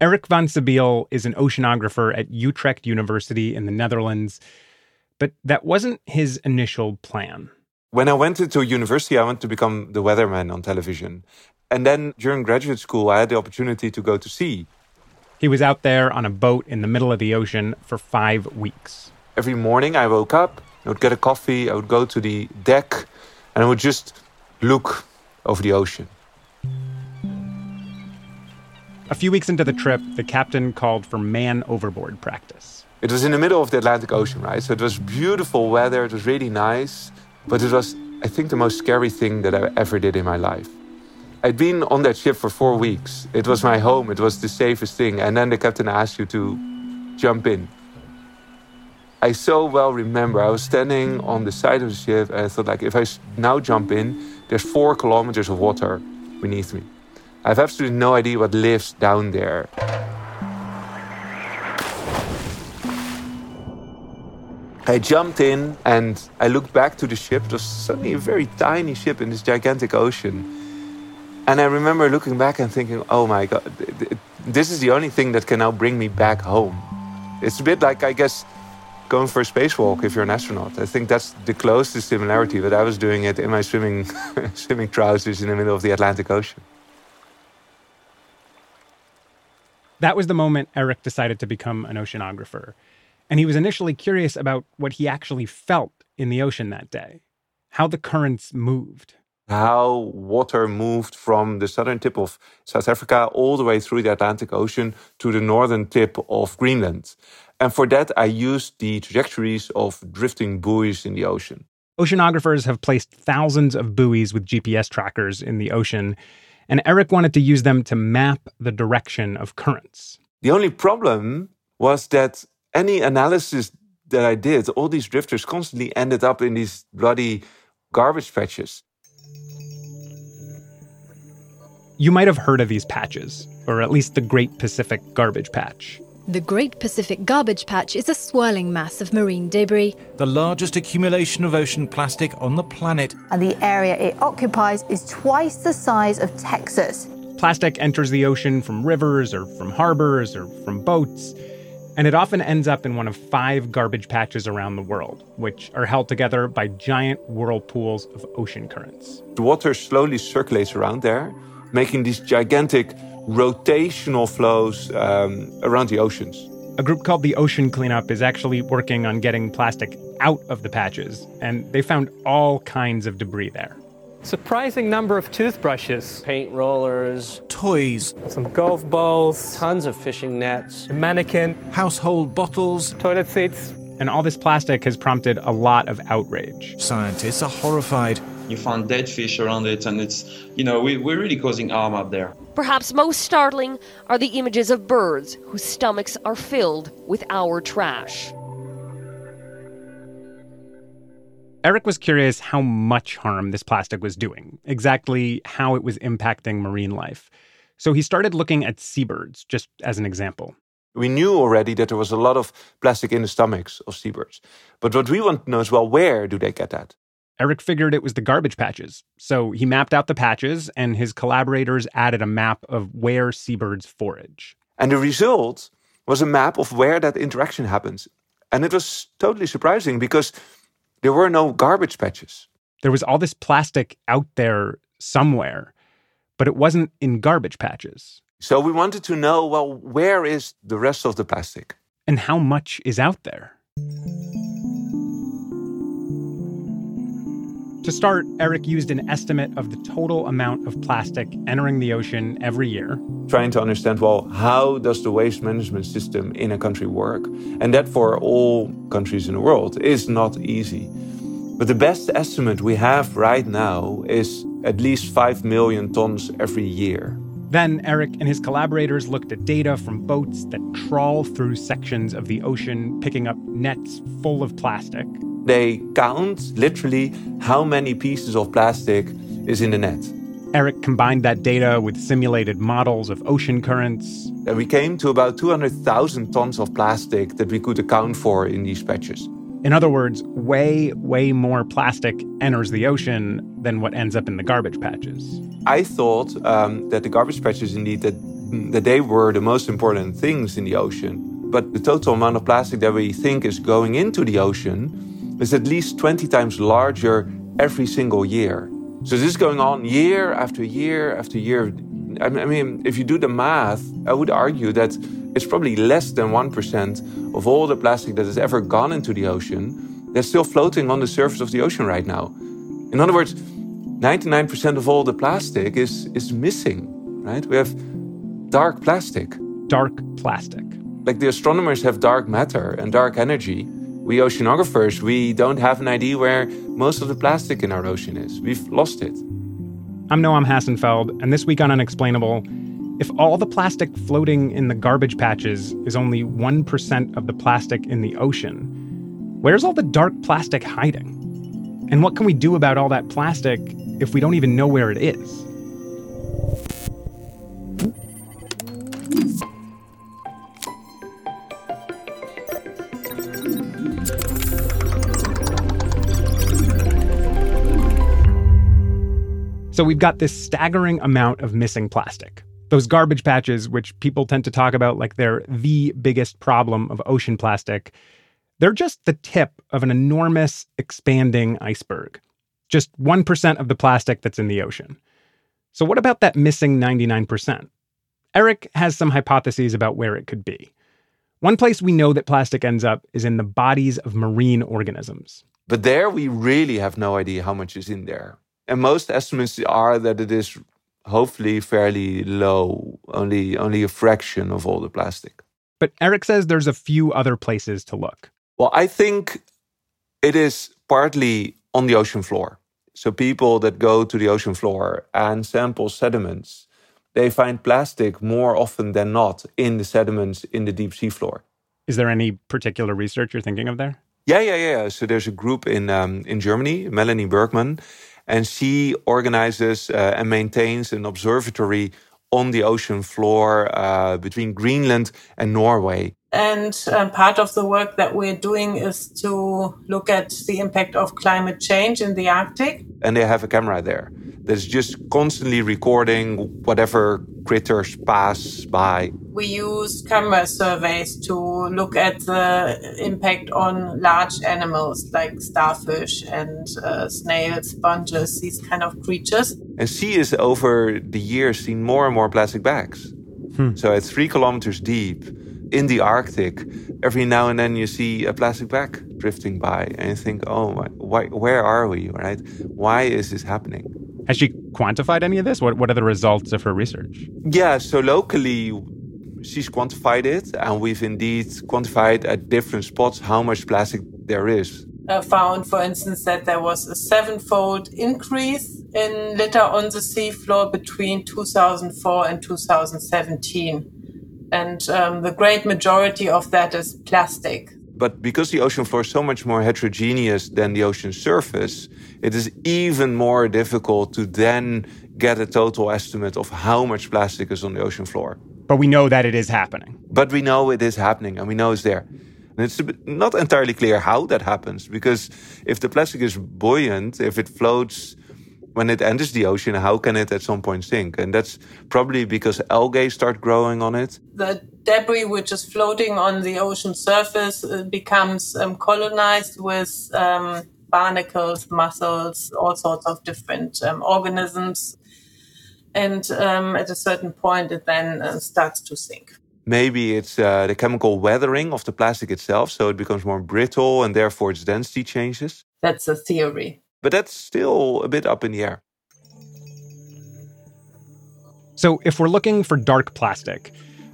Erik van Sebille is an oceanographer at Utrecht University in the Netherlands, but that wasn't his initial plan. When I went into university, I wanted to become the weatherman on television. And then during graduate school, I had the opportunity to go to sea. He was out there on a boat in the middle of the ocean for five weeks. Every morning I woke up, I would get a coffee, I would go to the deck, and I would just look over the ocean. A few weeks into the trip, the captain called for man overboard practice. It was in the middle of the Atlantic Ocean, right? So it was beautiful weather, it was really nice, but it was, I think, the most scary thing that I ever did in my life. I'd been on that ship for four weeks. It was my home, it was the safest thing. And then the captain asked you to jump in. I so well remember I was standing on the side of the ship and I thought, like, if I now jump in, there's four kilometers of water beneath me. I have absolutely no idea what lives down there. I jumped in and I looked back to the ship. It was suddenly a very tiny ship in this gigantic ocean. And I remember looking back and thinking, oh my God, this is the only thing that can now bring me back home. It's a bit like, I guess, going for a spacewalk if you're an astronaut. I think that's the closest similarity, but I was doing it in my swimming, swimming trousers in the middle of the Atlantic Ocean. That was the moment Erik decided to become an oceanographer. And he was initially curious about what he actually felt in the ocean that day, how the currents moved. How water moved from the southern tip of South Africa all the way through the Atlantic Ocean to the northern tip of Greenland. And for that, I used the trajectories of drifting buoys in the ocean. Oceanographers have placed thousands of buoys with GPS trackers in the ocean and Erik wanted to use them to map the direction of currents. The only problem was that any analysis that I did, all these drifters constantly ended up in these bloody garbage patches. You might have heard of these patches, or at least the Great Pacific Garbage Patch. The Great Pacific Garbage Patch is a swirling mass of marine debris. The largest accumulation of ocean plastic on the planet. And the area it occupies is twice the size of Texas. Plastic enters the ocean from rivers or from harbors or from boats, and it often ends up in one of five garbage patches around the world, which are held together by giant whirlpools of ocean currents. The water slowly circulates around there, making these gigantic rotational flows um, around the oceans. A group called the Ocean Cleanup is actually working on getting plastic out of the patches, and they found all kinds of debris there. Surprising number of toothbrushes, paint rollers, toys, some golf balls, tons of fishing nets, a mannequin, household bottles, toilet seats. And all this plastic has prompted a lot of outrage. Scientists are horrified you find dead fish around it, and it's, you know, we, we're really causing harm up there. Perhaps most startling are the images of birds whose stomachs are filled with our trash. Erik was curious how much harm this plastic was doing, exactly how it was impacting marine life. So he started looking at seabirds, just as an example. We knew already that there was a lot of plastic in the stomachs of seabirds. But what we want to know is well, where do they get that? Erik figured it was the garbage patches. So he mapped out the patches, and his collaborators added a map of where seabirds forage. And the result was a map of where that interaction happens. And it was totally surprising because there were no garbage patches. There was all this plastic out there somewhere, but it wasn't in garbage patches. So we wanted to know well, where is the rest of the plastic? And how much is out there? To start, Erik used an estimate of the total amount of plastic entering the ocean every year. Trying to understand, well, how does the waste management system in a country work? And that for all countries in the world is not easy. But the best estimate we have right now is at least 5 million tons every year. Then Erik and his collaborators looked at data from boats that trawl through sections of the ocean, picking up nets full of plastic. They count literally how many pieces of plastic is in the net. Erik combined that data with simulated models of ocean currents. And we came to about 200,000 tons of plastic that we could account for in these patches. In other words, way, way more plastic enters the ocean than what ends up in the garbage patches. I thought um, that the garbage patches indeed that that they were the most important things in the ocean. But the total amount of plastic that we think is going into the ocean is at least 20 times larger every single year. So this is going on year after year after year. I mean, if you do the math, I would argue that it's probably less than 1% of all the plastic that has ever gone into the ocean that's still floating on the surface of the ocean right now. In other words, 99% of all the plastic is, is missing, right? We have dark plastic. Dark plastic. Like the astronomers have dark matter and dark energy. We oceanographers, we don't have an idea where most of the plastic in our ocean is. We've lost it. I'm Noam Hassenfeld, and this week on Unexplainable, if all the plastic floating in the garbage patches is only 1% of the plastic in the ocean, where's all the dark plastic hiding? And what can we do about all that plastic if we don't even know where it is? So we've got this staggering amount of missing plastic. Those garbage patches, which people tend to talk about like they're the biggest problem of ocean plastic, they're just the tip of an enormous expanding iceberg. Just 1% of the plastic that's in the ocean. So, what about that missing 99%? Erik has some hypotheses about where it could be. One place we know that plastic ends up is in the bodies of marine organisms. But there we really have no idea how much is in there. And most estimates are that it is hopefully fairly low, only only a fraction of all the plastic. But Erik says there's a few other places to look. Well, I think it is partly on the ocean floor. So people that go to the ocean floor and sample sediments, they find plastic more often than not in the sediments in the deep sea floor. Is there any particular research you're thinking of there? Yeah, yeah, yeah. So there's a group in um, in Germany, Melanie Bergmann, and she organizes uh, and maintains an observatory on the ocean floor uh, between Greenland and Norway. And um, part of the work that we're doing is to look at the impact of climate change in the Arctic. And they have a camera there that's just constantly recording whatever critters pass by. We use camera surveys to look at the impact on large animals like starfish and uh, snails, sponges, these kind of creatures. And she has over the years seen more and more plastic bags. Hmm. So at three kilometers deep in the Arctic, every now and then you see a plastic bag drifting by, and you think, "Oh, my, why, where are we? Right? Why is this happening?" Has she quantified any of this? What What are the results of her research? Yeah, so locally, she's quantified it, and we've indeed quantified at different spots how much plastic there is. Uh, found, for instance, that there was a sevenfold increase in litter on the seafloor between 2004 and 2017 and um, the great majority of that is plastic. But because the ocean floor is so much more heterogeneous than the ocean surface, it is even more difficult to then get a total estimate of how much plastic is on the ocean floor. But we know that it is happening. But we know it is happening and we know it's there. And it's not entirely clear how that happens because if the plastic is buoyant, if it floats when it enters the ocean, how can it at some point sink? And that's probably because algae start growing on it. The debris which is floating on the ocean surface uh, becomes um, colonized with um, barnacles, mussels, all sorts of different um, organisms. And um, at a certain point, it then uh, starts to sink. Maybe it's uh, the chemical weathering of the plastic itself, so it becomes more brittle and therefore its density changes. That's a theory. But that's still a bit up in the air. So, if we're looking for dark plastic,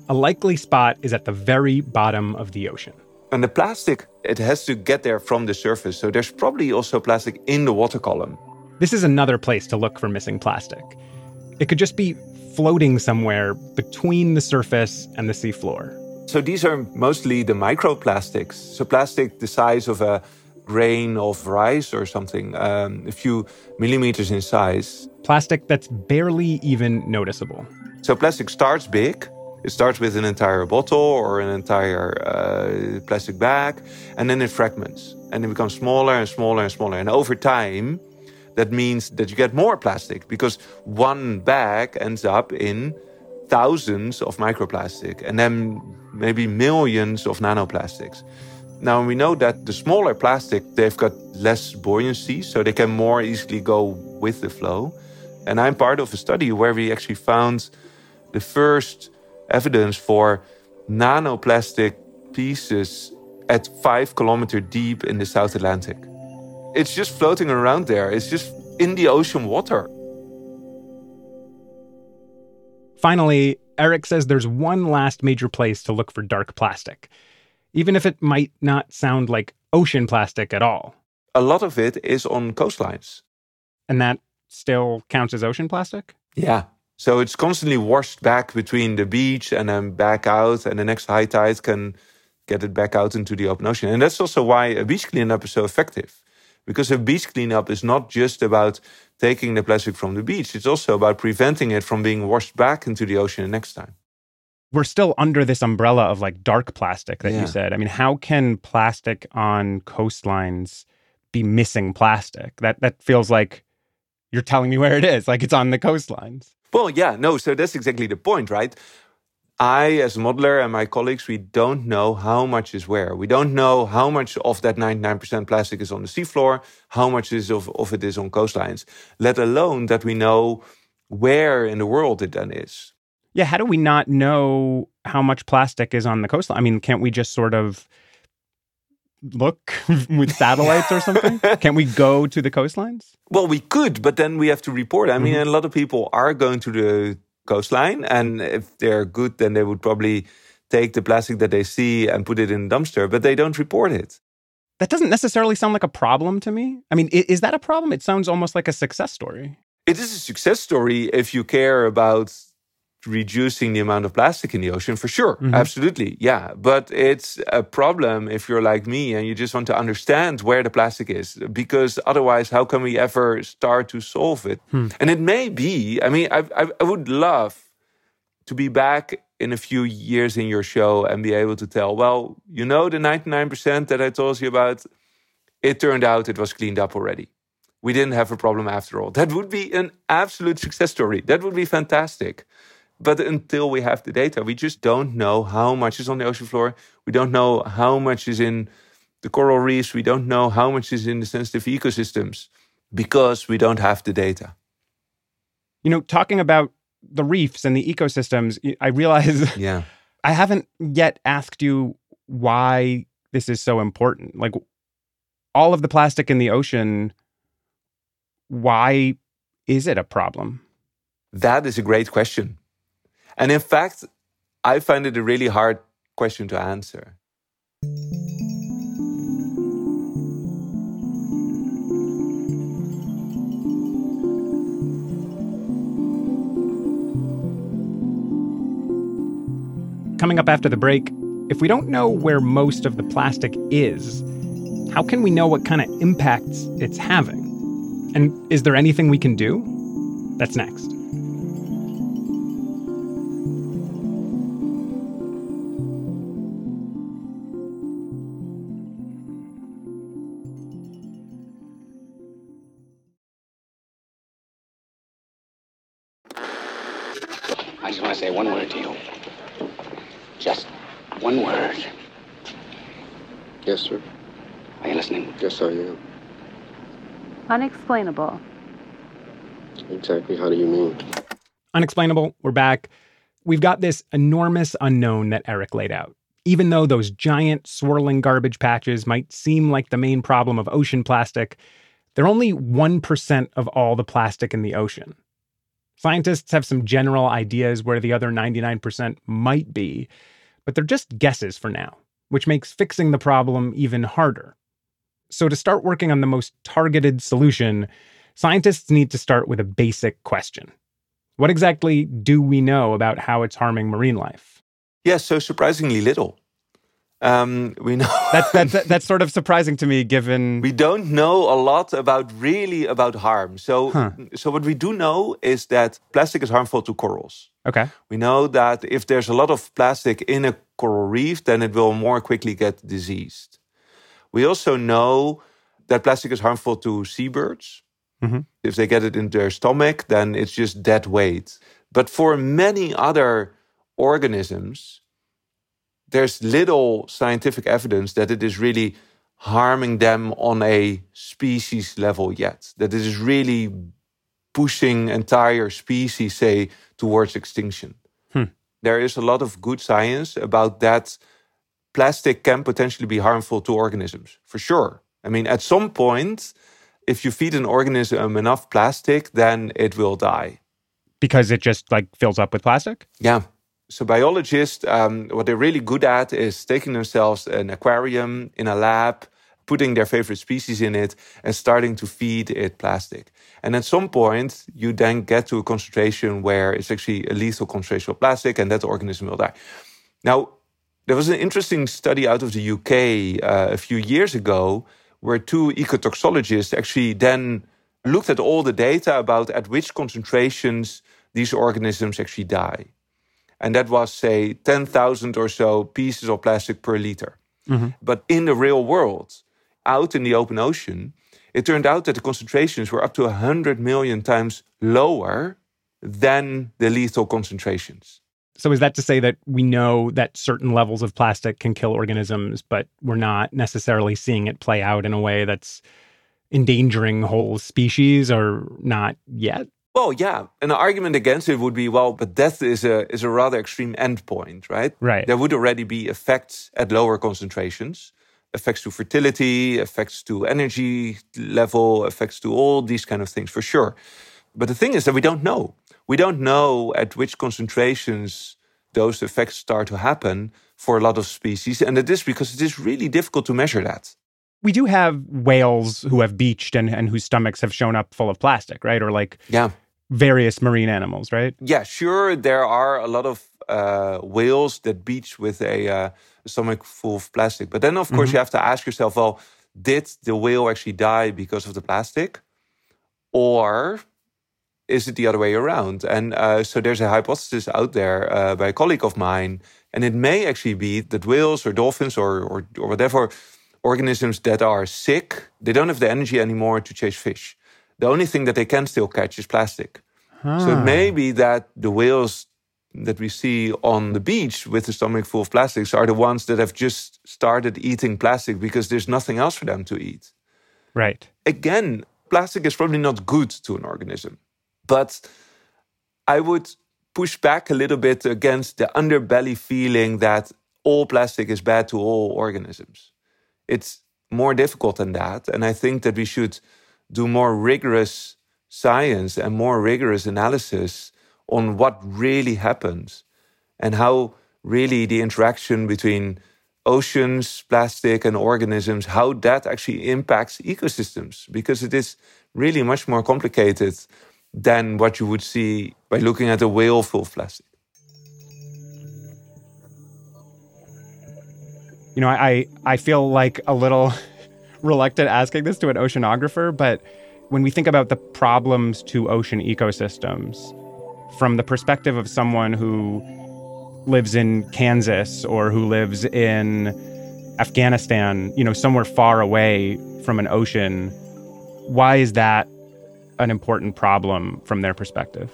a likely spot is at the very bottom of the ocean. And the plastic, it has to get there from the surface. So, there's probably also plastic in the water column. This is another place to look for missing plastic. It could just be floating somewhere between the surface and the seafloor. So, these are mostly the microplastics. So, plastic the size of a grain of rice or something, um, a few millimeters in size. Plastic that's barely even noticeable. So plastic starts big. It starts with an entire bottle or an entire uh, plastic bag, and then it fragments. And it becomes smaller and smaller and smaller. And over time, that means that you get more plastic because one bag ends up in thousands of microplastic and then maybe millions of nanoplastics. Now we know that the smaller plastic they've got less buoyancy, so they can more easily go with the flow. And I'm part of a study where we actually found the first evidence for nanoplastic pieces at five kilometer deep in the South Atlantic. It's just floating around there. It's just in the ocean water. Finally, Erik says there's one last major place to look for dark plastic, even if it might not sound like ocean plastic at all. A lot of it is on coastlines. And that still counts as ocean plastic? Yeah. So it's constantly washed back between the beach and then back out, and the next high tide can get it back out into the open ocean. And that's also why a beach cleanup is so effective. Because a beach cleanup is not just about taking the plastic from the beach, it's also about preventing it from being washed back into the ocean the next time. We're still under this umbrella of like dark plastic that Yeah. you said. I mean, how can plastic on coastlines be missing plastic? That that feels like you're telling me where it is, like it's on the coastlines. Well, yeah, no, so that's exactly the point, right? I, as a modeler, and my colleagues, we don't know how much is where. We don't know how much of that 99% plastic is on the seafloor, how much is of, of it is on coastlines, let alone that we know where in the world it then is. Yeah, how do we not know how much plastic is on the coastline? I mean, can't we just sort of look with satellites or something? Can't we go to the coastlines? Well, we could, but then we have to report. I mean, Mhm. a lot of people are going to the coastline, and if they're good, then they would probably take the plastic that they see and put it in a dumpster, but they don't report it. That doesn't necessarily sound like a problem to me. I mean, is that a problem? It sounds almost like a success story. It is a success story if you care about reducing the amount of plastic in the ocean, for sure. Mhm. Absolutely. Yeah. But it's a problem if you're like me and you just want to understand where the plastic is, because otherwise, how can we ever start to solve it? Hmm. And it may be, I mean, I, I, I would love to be back in a few years in your show and be able to tell, well, you know, the 99% that I told you about, it turned out it was cleaned up already. We didn't have a problem after all. That would be an absolute success story. That would be fantastic. But until we have the data, we just don't know how much is on the ocean floor. We don't know how much is in the coral reefs. We don't know how much is in the sensitive ecosystems because we don't have the data. You know, talking about the reefs and the ecosystems, I realize Yeah. I haven't yet asked you why this is so important. Like all of the plastic in the ocean, why is it a problem? That is a great question. And in fact, I find it a really hard question to answer. Coming up after the break, if we don't know where most of the plastic is, how can we know what kind of impacts it's having? And is there anything we can do? That's next. Yes, sir. Are you listening? Yes, I am. Unexplainable. Exactly. How do you mean? Unexplainable, we're back. We've got this enormous unknown that Erik laid out. Even though those giant swirling garbage patches might seem like the main problem of ocean plastic, they're only 1% of all the plastic in the ocean. Scientists have some general ideas where the other 99% might be, but they're just guesses for now, which makes fixing the problem even harder. So, to start working on the most targeted solution, scientists need to start with a basic question What exactly do we know about how it's harming marine life? Yes, so surprisingly little. Um, we know That's, that's, that's sort of surprising to me given. we don't know a lot about really about harm. So, Huh. so what we do know is that plastic is harmful to corals. Okay. We know that if there's a lot of plastic in a coral reef, then it will more quickly get diseased. We also know that plastic is harmful to seabirds. Mhm. If they get it in their stomach, then it's just dead weight. But for many other organisms, there's little scientific evidence that it is really harming them on a species level yet, that it is really pushing entire species, say, towards extinction. Hmm. There is a lot of good science about that plastic can potentially be harmful to organisms, for sure. I mean, at some point, if you feed an organism enough plastic, then it will die. Because it just like fills up with plastic? Yeah. So biologists, um, what they're really good at is taking themselves an aquarium in a lab, putting their favorite species in it, and starting to feed it plastic. And at some point, you then get to a concentration where it's actually a lethal concentration of plastic, and that organism will die. Now, there was an interesting study out of the UK uh, a few years ago where two ecotoxicologists actually then looked at all the data about at which concentrations these organisms actually die. And that was, say, 10,000 or so pieces of plastic per liter. Mm-hmm. But in the real world, out in the open ocean, it turned out that the concentrations were up to 100 million times lower than the lethal concentrations. So, is that to say that we know that certain levels of plastic can kill organisms, but we're not necessarily seeing it play out in a way that's endangering whole species or not yet? Well, yeah. An argument against it would be, well, but death is a is a rather extreme endpoint, right? Right. There would already be effects at lower concentrations, effects to fertility, effects to energy level, effects to all these kind of things for sure. But the thing is that we don't know. We don't know at which concentrations those effects start to happen for a lot of species, and it is because it is really difficult to measure that. We do have whales who have beached and, and whose stomachs have shown up full of plastic, right? Or like yeah various marine animals, right? Yeah, sure. There are a lot of uh, whales that beach with a uh, stomach full of plastic. But then, of course, Mm-hmm. you have to ask yourself well, did the whale actually die because of the plastic? Or is it the other way around? And uh, so there's a hypothesis out there uh, by a colleague of mine, and it may actually be that whales or dolphins or, or, or whatever organisms that are sick, they don't have the energy anymore to chase fish. The only thing that they can still catch is plastic. So it may be that the whales that we see on the beach with the stomach full of plastics are the ones that have just started eating plastic because there's nothing else for them to eat. Right. Again, plastic is probably not good to an organism. But I would push back a little bit against the underbelly feeling that all plastic is bad to all organisms. It's more difficult than that. And I think that we should do more rigorous science and more rigorous analysis on what really happens and how really the interaction between oceans, plastic, and organisms, how that actually impacts ecosystems, because it is really much more complicated than what you would see by looking at a whale full of plastic. You know, I I feel like a little reluctant asking this to an oceanographer, but when we think about the problems to ocean ecosystems from the perspective of someone who lives in Kansas or who lives in Afghanistan, you know, somewhere far away from an ocean, why is that an important problem from their perspective?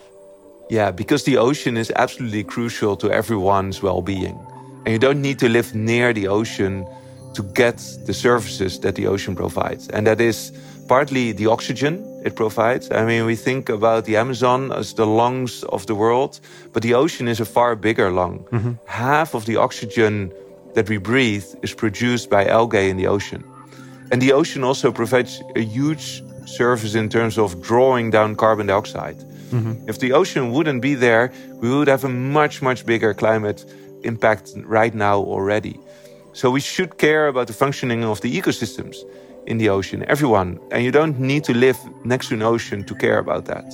Yeah, because the ocean is absolutely crucial to everyone's well being. And you don't need to live near the ocean to get the services that the ocean provides. And that is partly the oxygen it provides. I mean, we think about the Amazon as the lungs of the world, but the ocean is a far bigger lung. Mhm. Half of the oxygen that we breathe is produced by algae in the ocean. And the ocean also provides a huge service in terms of drawing down carbon dioxide. Mhm. If the ocean wouldn't be there, we would have a much, much bigger climate impact right now already. So we should care about the functioning of the ecosystems in the ocean, everyone. And you don't need to live next to an ocean to care about that.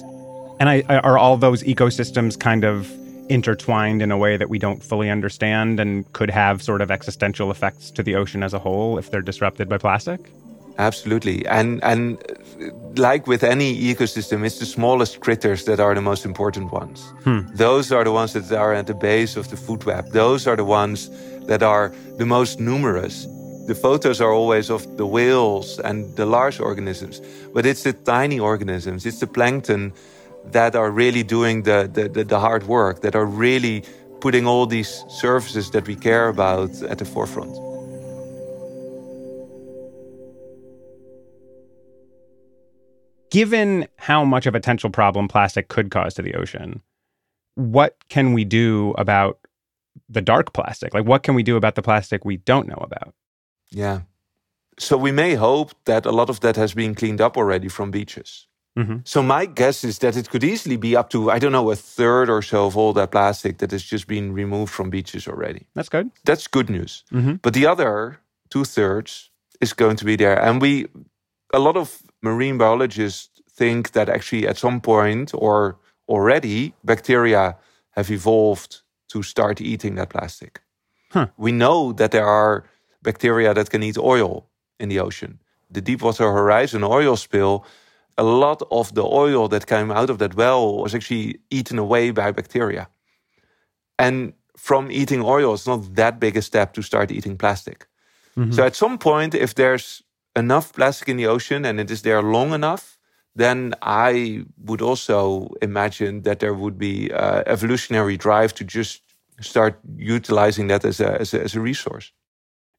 And I, are all those ecosystems kind of intertwined in a way that we don't fully understand and could have sort of existential effects to the ocean as a whole if they're disrupted by plastic? Absolutely. And and like with any ecosystem, it's the smallest critters that are the most important ones. Hmm. Those are the ones that are at the base of the food web. Those are the ones that are the most numerous. The photos are always of the whales and the large organisms, but it's the tiny organisms, it's the plankton that are really doing the, the, the, the hard work, that are really putting all these services that we care about at the forefront. Given how much of a potential problem plastic could cause to the ocean, what can we do about the dark plastic? Like, what can we do about the plastic we don't know about? Yeah. So we may hope that a lot of that has been cleaned up already from beaches. Mm-hmm. So my guess is that it could easily be up to I don't know a third or so of all that plastic that has just been removed from beaches already. That's good. That's good news. Mm-hmm. But the other two thirds is going to be there, and we a lot of marine biologists think that actually at some point or already bacteria have evolved to start eating that plastic. Huh. We know that there are bacteria that can eat oil in the ocean. The Deepwater Horizon oil spill, a lot of the oil that came out of that well was actually eaten away by bacteria. And from eating oil, it's not that big a step to start eating plastic. Mm-hmm. So at some point, if there's enough plastic in the ocean and it is there long enough, then I would also imagine that there would be uh, evolutionary drive to just start utilizing that as a, as a, as a resource.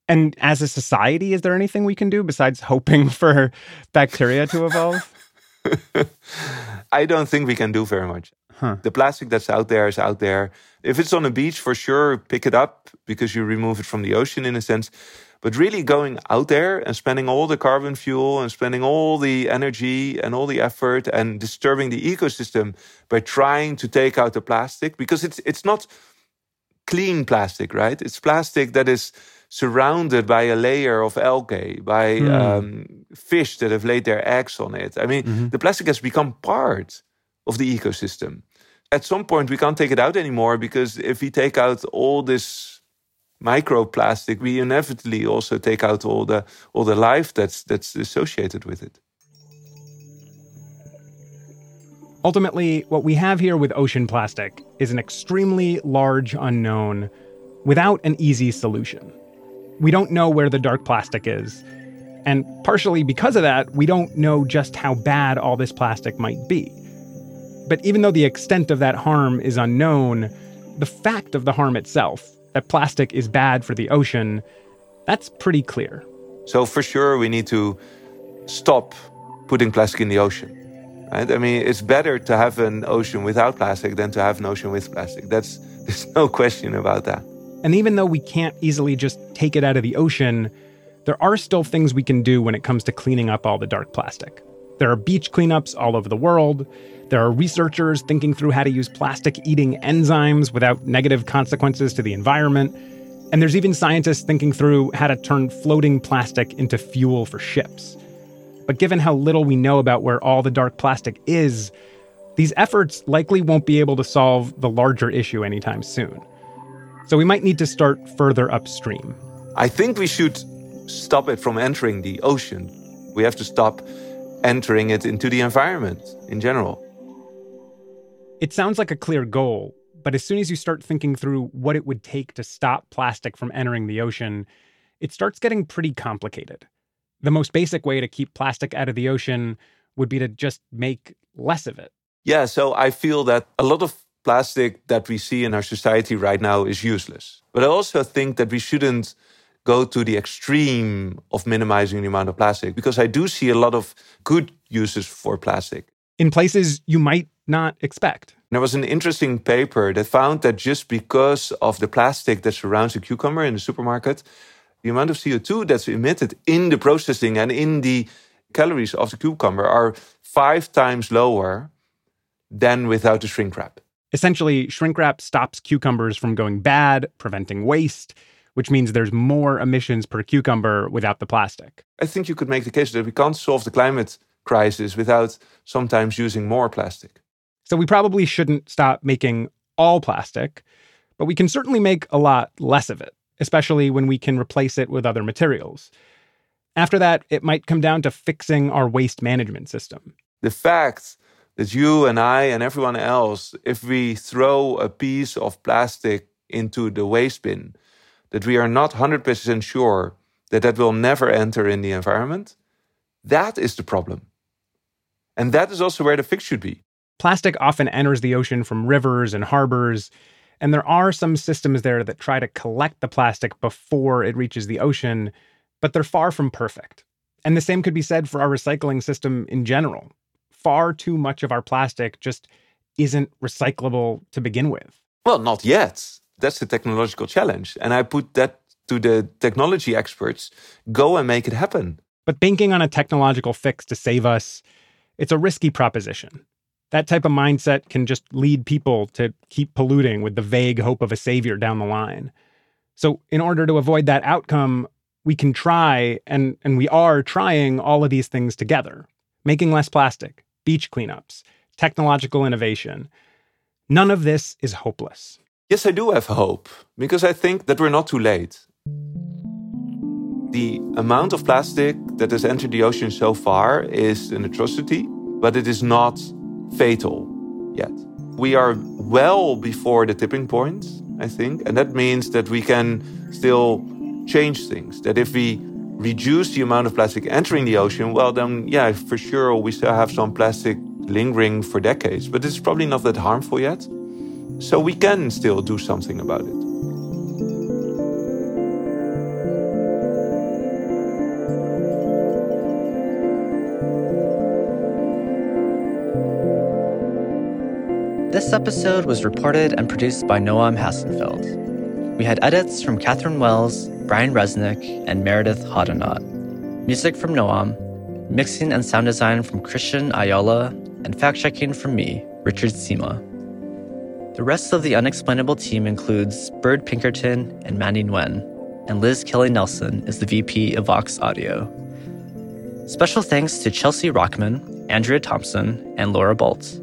And as a society, is there anything we can do besides hoping for bacteria to evolve? I don't think we can do very much. Huh. The plastic that's out there is out there. If it's on a beach, for sure, pick it up because you remove it from the ocean in a sense. But really going out there and spending all the carbon fuel and spending all the energy and all the effort and disturbing the ecosystem by trying to take out the plastic because it's it's not clean plastic, right? It's plastic that is surrounded by a layer of algae, by Hmm. um, fish that have laid their eggs on it. I mean, Mhm. the plastic has become part of the ecosystem. At some point, we can't take it out anymore because if we take out all this microplastic, we inevitably also take out all the all the life that's that's associated with it. Ultimately, what we have here with ocean plastic is an extremely large unknown without an easy solution. We don't know where the dark plastic is. And partially because of that, we don't know just how bad all this plastic might be. But even though the extent of that harm is unknown, the fact of the harm itself, that plastic is bad for the ocean, that's pretty clear. So for sure, we need to stop putting plastic in the ocean. Right? I mean, it's better to have an ocean without plastic than to have an ocean with plastic. That's there's no question about that. And even though we can't easily just take it out of the ocean, there are still things we can do when it comes to cleaning up all the dark plastic. There are beach cleanups all over the world. There are researchers thinking through how to use plastic eating enzymes without negative consequences to the environment. And there's even scientists thinking through how to turn floating plastic into fuel for ships. But given how little we know about where all the dark plastic is, these efforts likely won't be able to solve the larger issue anytime soon. So we might need to start further upstream. I think we should stop it from entering the ocean. We have to stop entering it into the environment in general. It sounds like a clear goal, but as soon as you start thinking through what it would take to stop plastic from entering the ocean, it starts getting pretty complicated. The most basic way to keep plastic out of the ocean would be to just make less of it. Yeah, so I feel that a lot of plastic that we see in our society right now is useless. But I also think that we shouldn't go to the extreme of minimizing the amount of plastic because I do see a lot of good uses for plastic. In places you might not expect. There was an interesting paper that found that just because of the plastic that surrounds a cucumber in the supermarket, the amount of CO2 that's emitted in the processing and in the calories of the cucumber are five times lower than without the shrink wrap. Essentially, shrink wrap stops cucumbers from going bad, preventing waste, which means there's more emissions per cucumber without the plastic. I think you could make the case that we can't solve the climate crisis without sometimes using more plastic. So we probably shouldn't stop making all plastic, but we can certainly make a lot less of it, especially when we can replace it with other materials. After that, it might come down to fixing our waste management system. The fact that you and I and everyone else, if we throw a piece of plastic into the waste bin, that we are not 100% sure that that will never enter in the environment, that is the problem. And that is also where the fix should be. Plastic often enters the ocean from rivers and harbors, and there are some systems there that try to collect the plastic before it reaches the ocean, but they're far from perfect. And the same could be said for our recycling system in general. Far too much of our plastic just isn't recyclable to begin with. Well, not yet. That's the technological challenge. And I put that to the technology experts go and make it happen. But banking on a technological fix to save us, it's a risky proposition. That type of mindset can just lead people to keep polluting with the vague hope of a savior down the line. So, in order to avoid that outcome, we can try, and, and we are trying all of these things together making less plastic, beach cleanups, technological innovation. None of this is hopeless. Yes, I do have hope because I think that we're not too late. The amount of plastic that has entered the ocean so far is an atrocity, but it is not fatal yet. We are well before the tipping point, I think, and that means that we can still change things. That if we reduce the amount of plastic entering the ocean, well, then, yeah, for sure, we still have some plastic lingering for decades, but it's probably not that harmful yet. So we can still do something about it. This episode was reported and produced by Noam Hassenfeld. We had edits from Catherine Wells, Brian Resnick, and Meredith Hodnot. Music from Noam, mixing and sound design from Christian Ayala, and fact checking from me, Richard Sima. The rest of the Unexplainable team includes Bird Pinkerton and Mandy Nguyen, and Liz Kelly Nelson is the VP of Vox Audio. Special thanks to Chelsea Rockman, Andrea Thompson, and Laura Bult.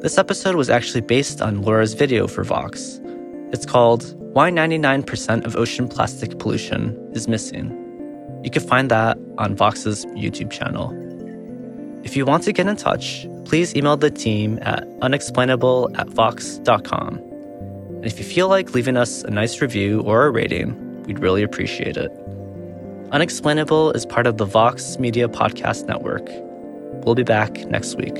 This episode was actually based on Laura's video for Vox. It's called Why 99% of Ocean Plastic Pollution is Missing. You can find that on Vox's YouTube channel. If you want to get in touch, please email the team at unexplainable at vox.com. And if you feel like leaving us a nice review or a rating, we'd really appreciate it. Unexplainable is part of the Vox Media Podcast Network. We'll be back next week.